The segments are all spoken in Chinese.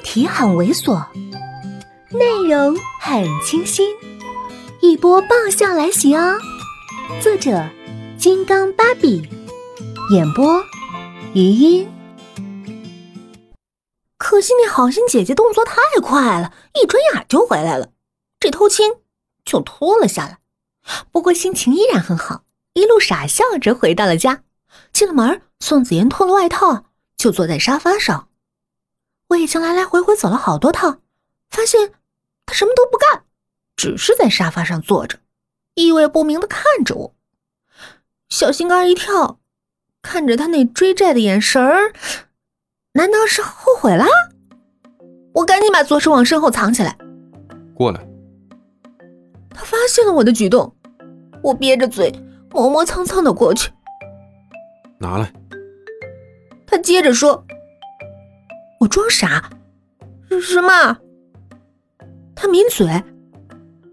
题很猥琐，内容很清新，一波爆笑来袭哦！作者：金刚芭比，演播：余音。可惜那好心姐姐动作太快了，一转眼就回来了，这偷亲就拖了下来。不过心情依然很好，一路傻笑着回到了家。进了门，宋子妍脱了外套，就坐在沙发上。我已经来来回回走了好多趟，发现他什么都不干，只是在沙发上坐着，意味不明的看着我。小心肝一跳，看着他那追债的眼神儿，难道是后悔了？我赶紧把左手往身后藏起来。过来。他发现了我的举动，我憋着嘴，磨磨蹭蹭的过去。拿来。他接着说。我装傻，什么？他抿嘴。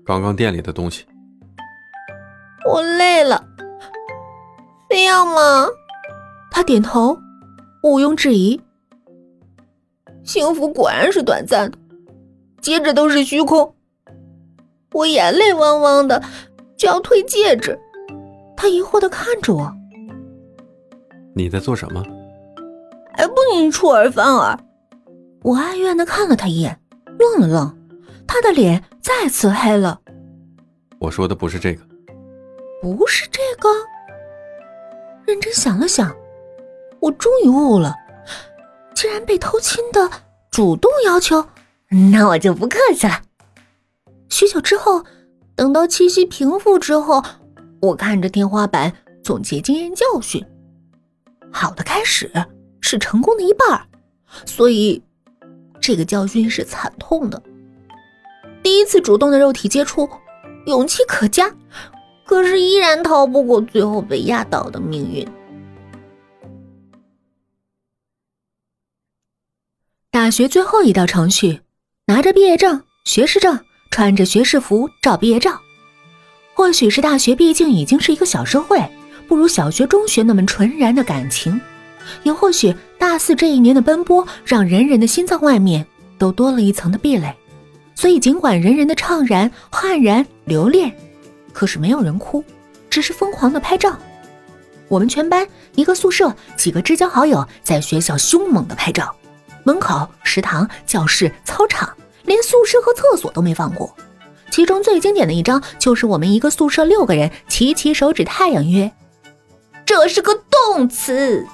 刚刚店里的东西。我累了，非要吗？他点头，毋庸置疑。幸福果然是短暂的，接着都是虚空。我眼泪汪汪的，就要退戒指。他疑惑的看着我。你在做什么？还不你出尔反尔？我哀怨的看了他一眼，愣了愣，他的脸再次黑了。我说的不是这个，不是这个。认真想了想，我终于悟了。既然被偷亲的主动要求，那我就不客气了。许久之后，等到气息平复之后，我看着天花板总结经验教训。好的开始是成功的一半，所以。这个教训是惨痛的。第一次主动的肉体接触，勇气可嘉，可是依然逃不过最后被压倒的命运。大学最后一道程序，拿着毕业证、学士证，穿着学士服照毕业照。或许是大学毕竟已经是一个小社会，不如小学、中学那么纯然的感情。也或许大四这一年的奔波，让人人的心脏外面都多了一层的壁垒，所以尽管人人的怅然、汗然、留恋，可是没有人哭，只是疯狂的拍照。我们全班一个宿舍几个至交好友在学校凶猛的拍照，门口、食堂、教室、操场，连宿舍和厕所都没放过。其中最经典的一张，就是我们一个宿舍六个人齐齐手指太阳，曰：“这是个动词。”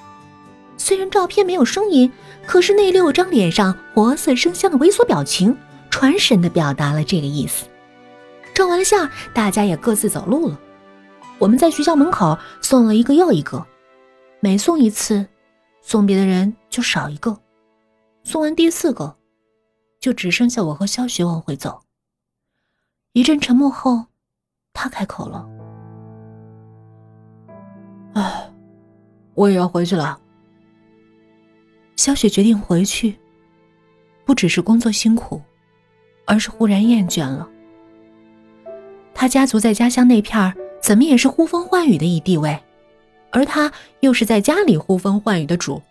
虽然照片没有声音，可是那六张脸上活色生香的猥琐表情，传神的表达了这个意思。照完了相，大家也各自走路了。我们在学校门口送了一个又一个，每送一次，送别的人就少一个。送完第四个，就只剩下我和肖雪往回走。一阵沉默后，他开口了：“唉，我也要回去了。”小雪决定回去，不只是工作辛苦，而是忽然厌倦了。他家族在家乡那片儿怎么也是呼风唤雨的一地位，而他又是在家里呼风唤雨的主，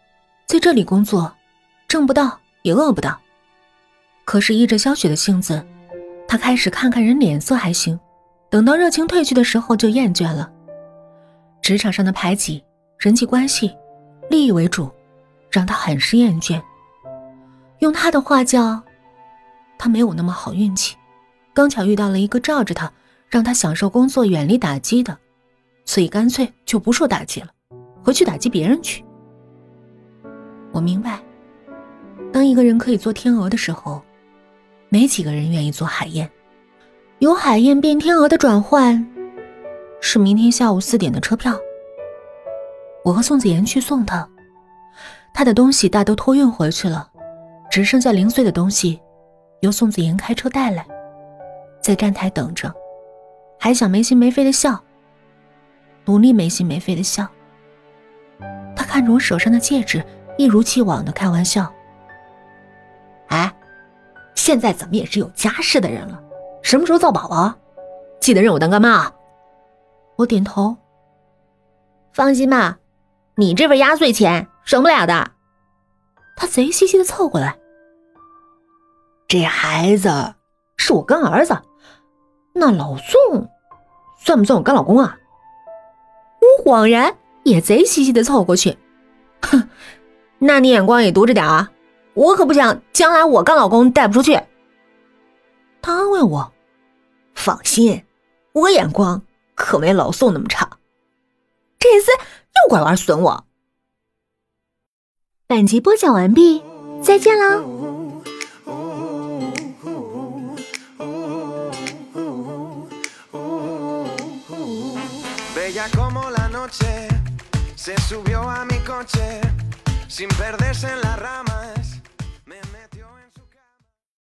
在这里工作，挣不到也饿不到。可是依着萧雪的性子，他开始看看人脸色还行，等到热情褪去的时候就厌倦了。职场上的排挤、人际关系、利益为主。让他很是厌倦。用他的话叫，他没有那么好运气，刚巧遇到了一个罩着他，让他享受工作、远离打击的，所以干脆就不受打击了，回去打击别人去。我明白，当一个人可以做天鹅的时候，没几个人愿意做海燕。由海燕变天鹅的转换，是明天下午四点的车票。我和宋子妍去送他。他的东西大都托运回去了，只剩下零碎的东西，由宋子妍开车带来，在站台等着，还想没心没肺的笑，努力没心没肺的笑。他看着我手上的戒指，一如既往的开玩笑：“哎，现在怎么也是有家室的人了，什么时候造宝宝？记得认我当干妈啊。”我点头。放心吧，你这份压岁钱。省不了的，他贼兮兮的凑过来。这孩子是我干儿子，那老宋算不算我干老公啊？我恍然也贼兮兮的凑过去，哼，那你眼光也毒着点啊！我可不想将来我干老公带不出去。他安慰我：“放心，我眼光可没老宋那么差。”这厮又拐弯损我。本集播讲完毕，再见啦！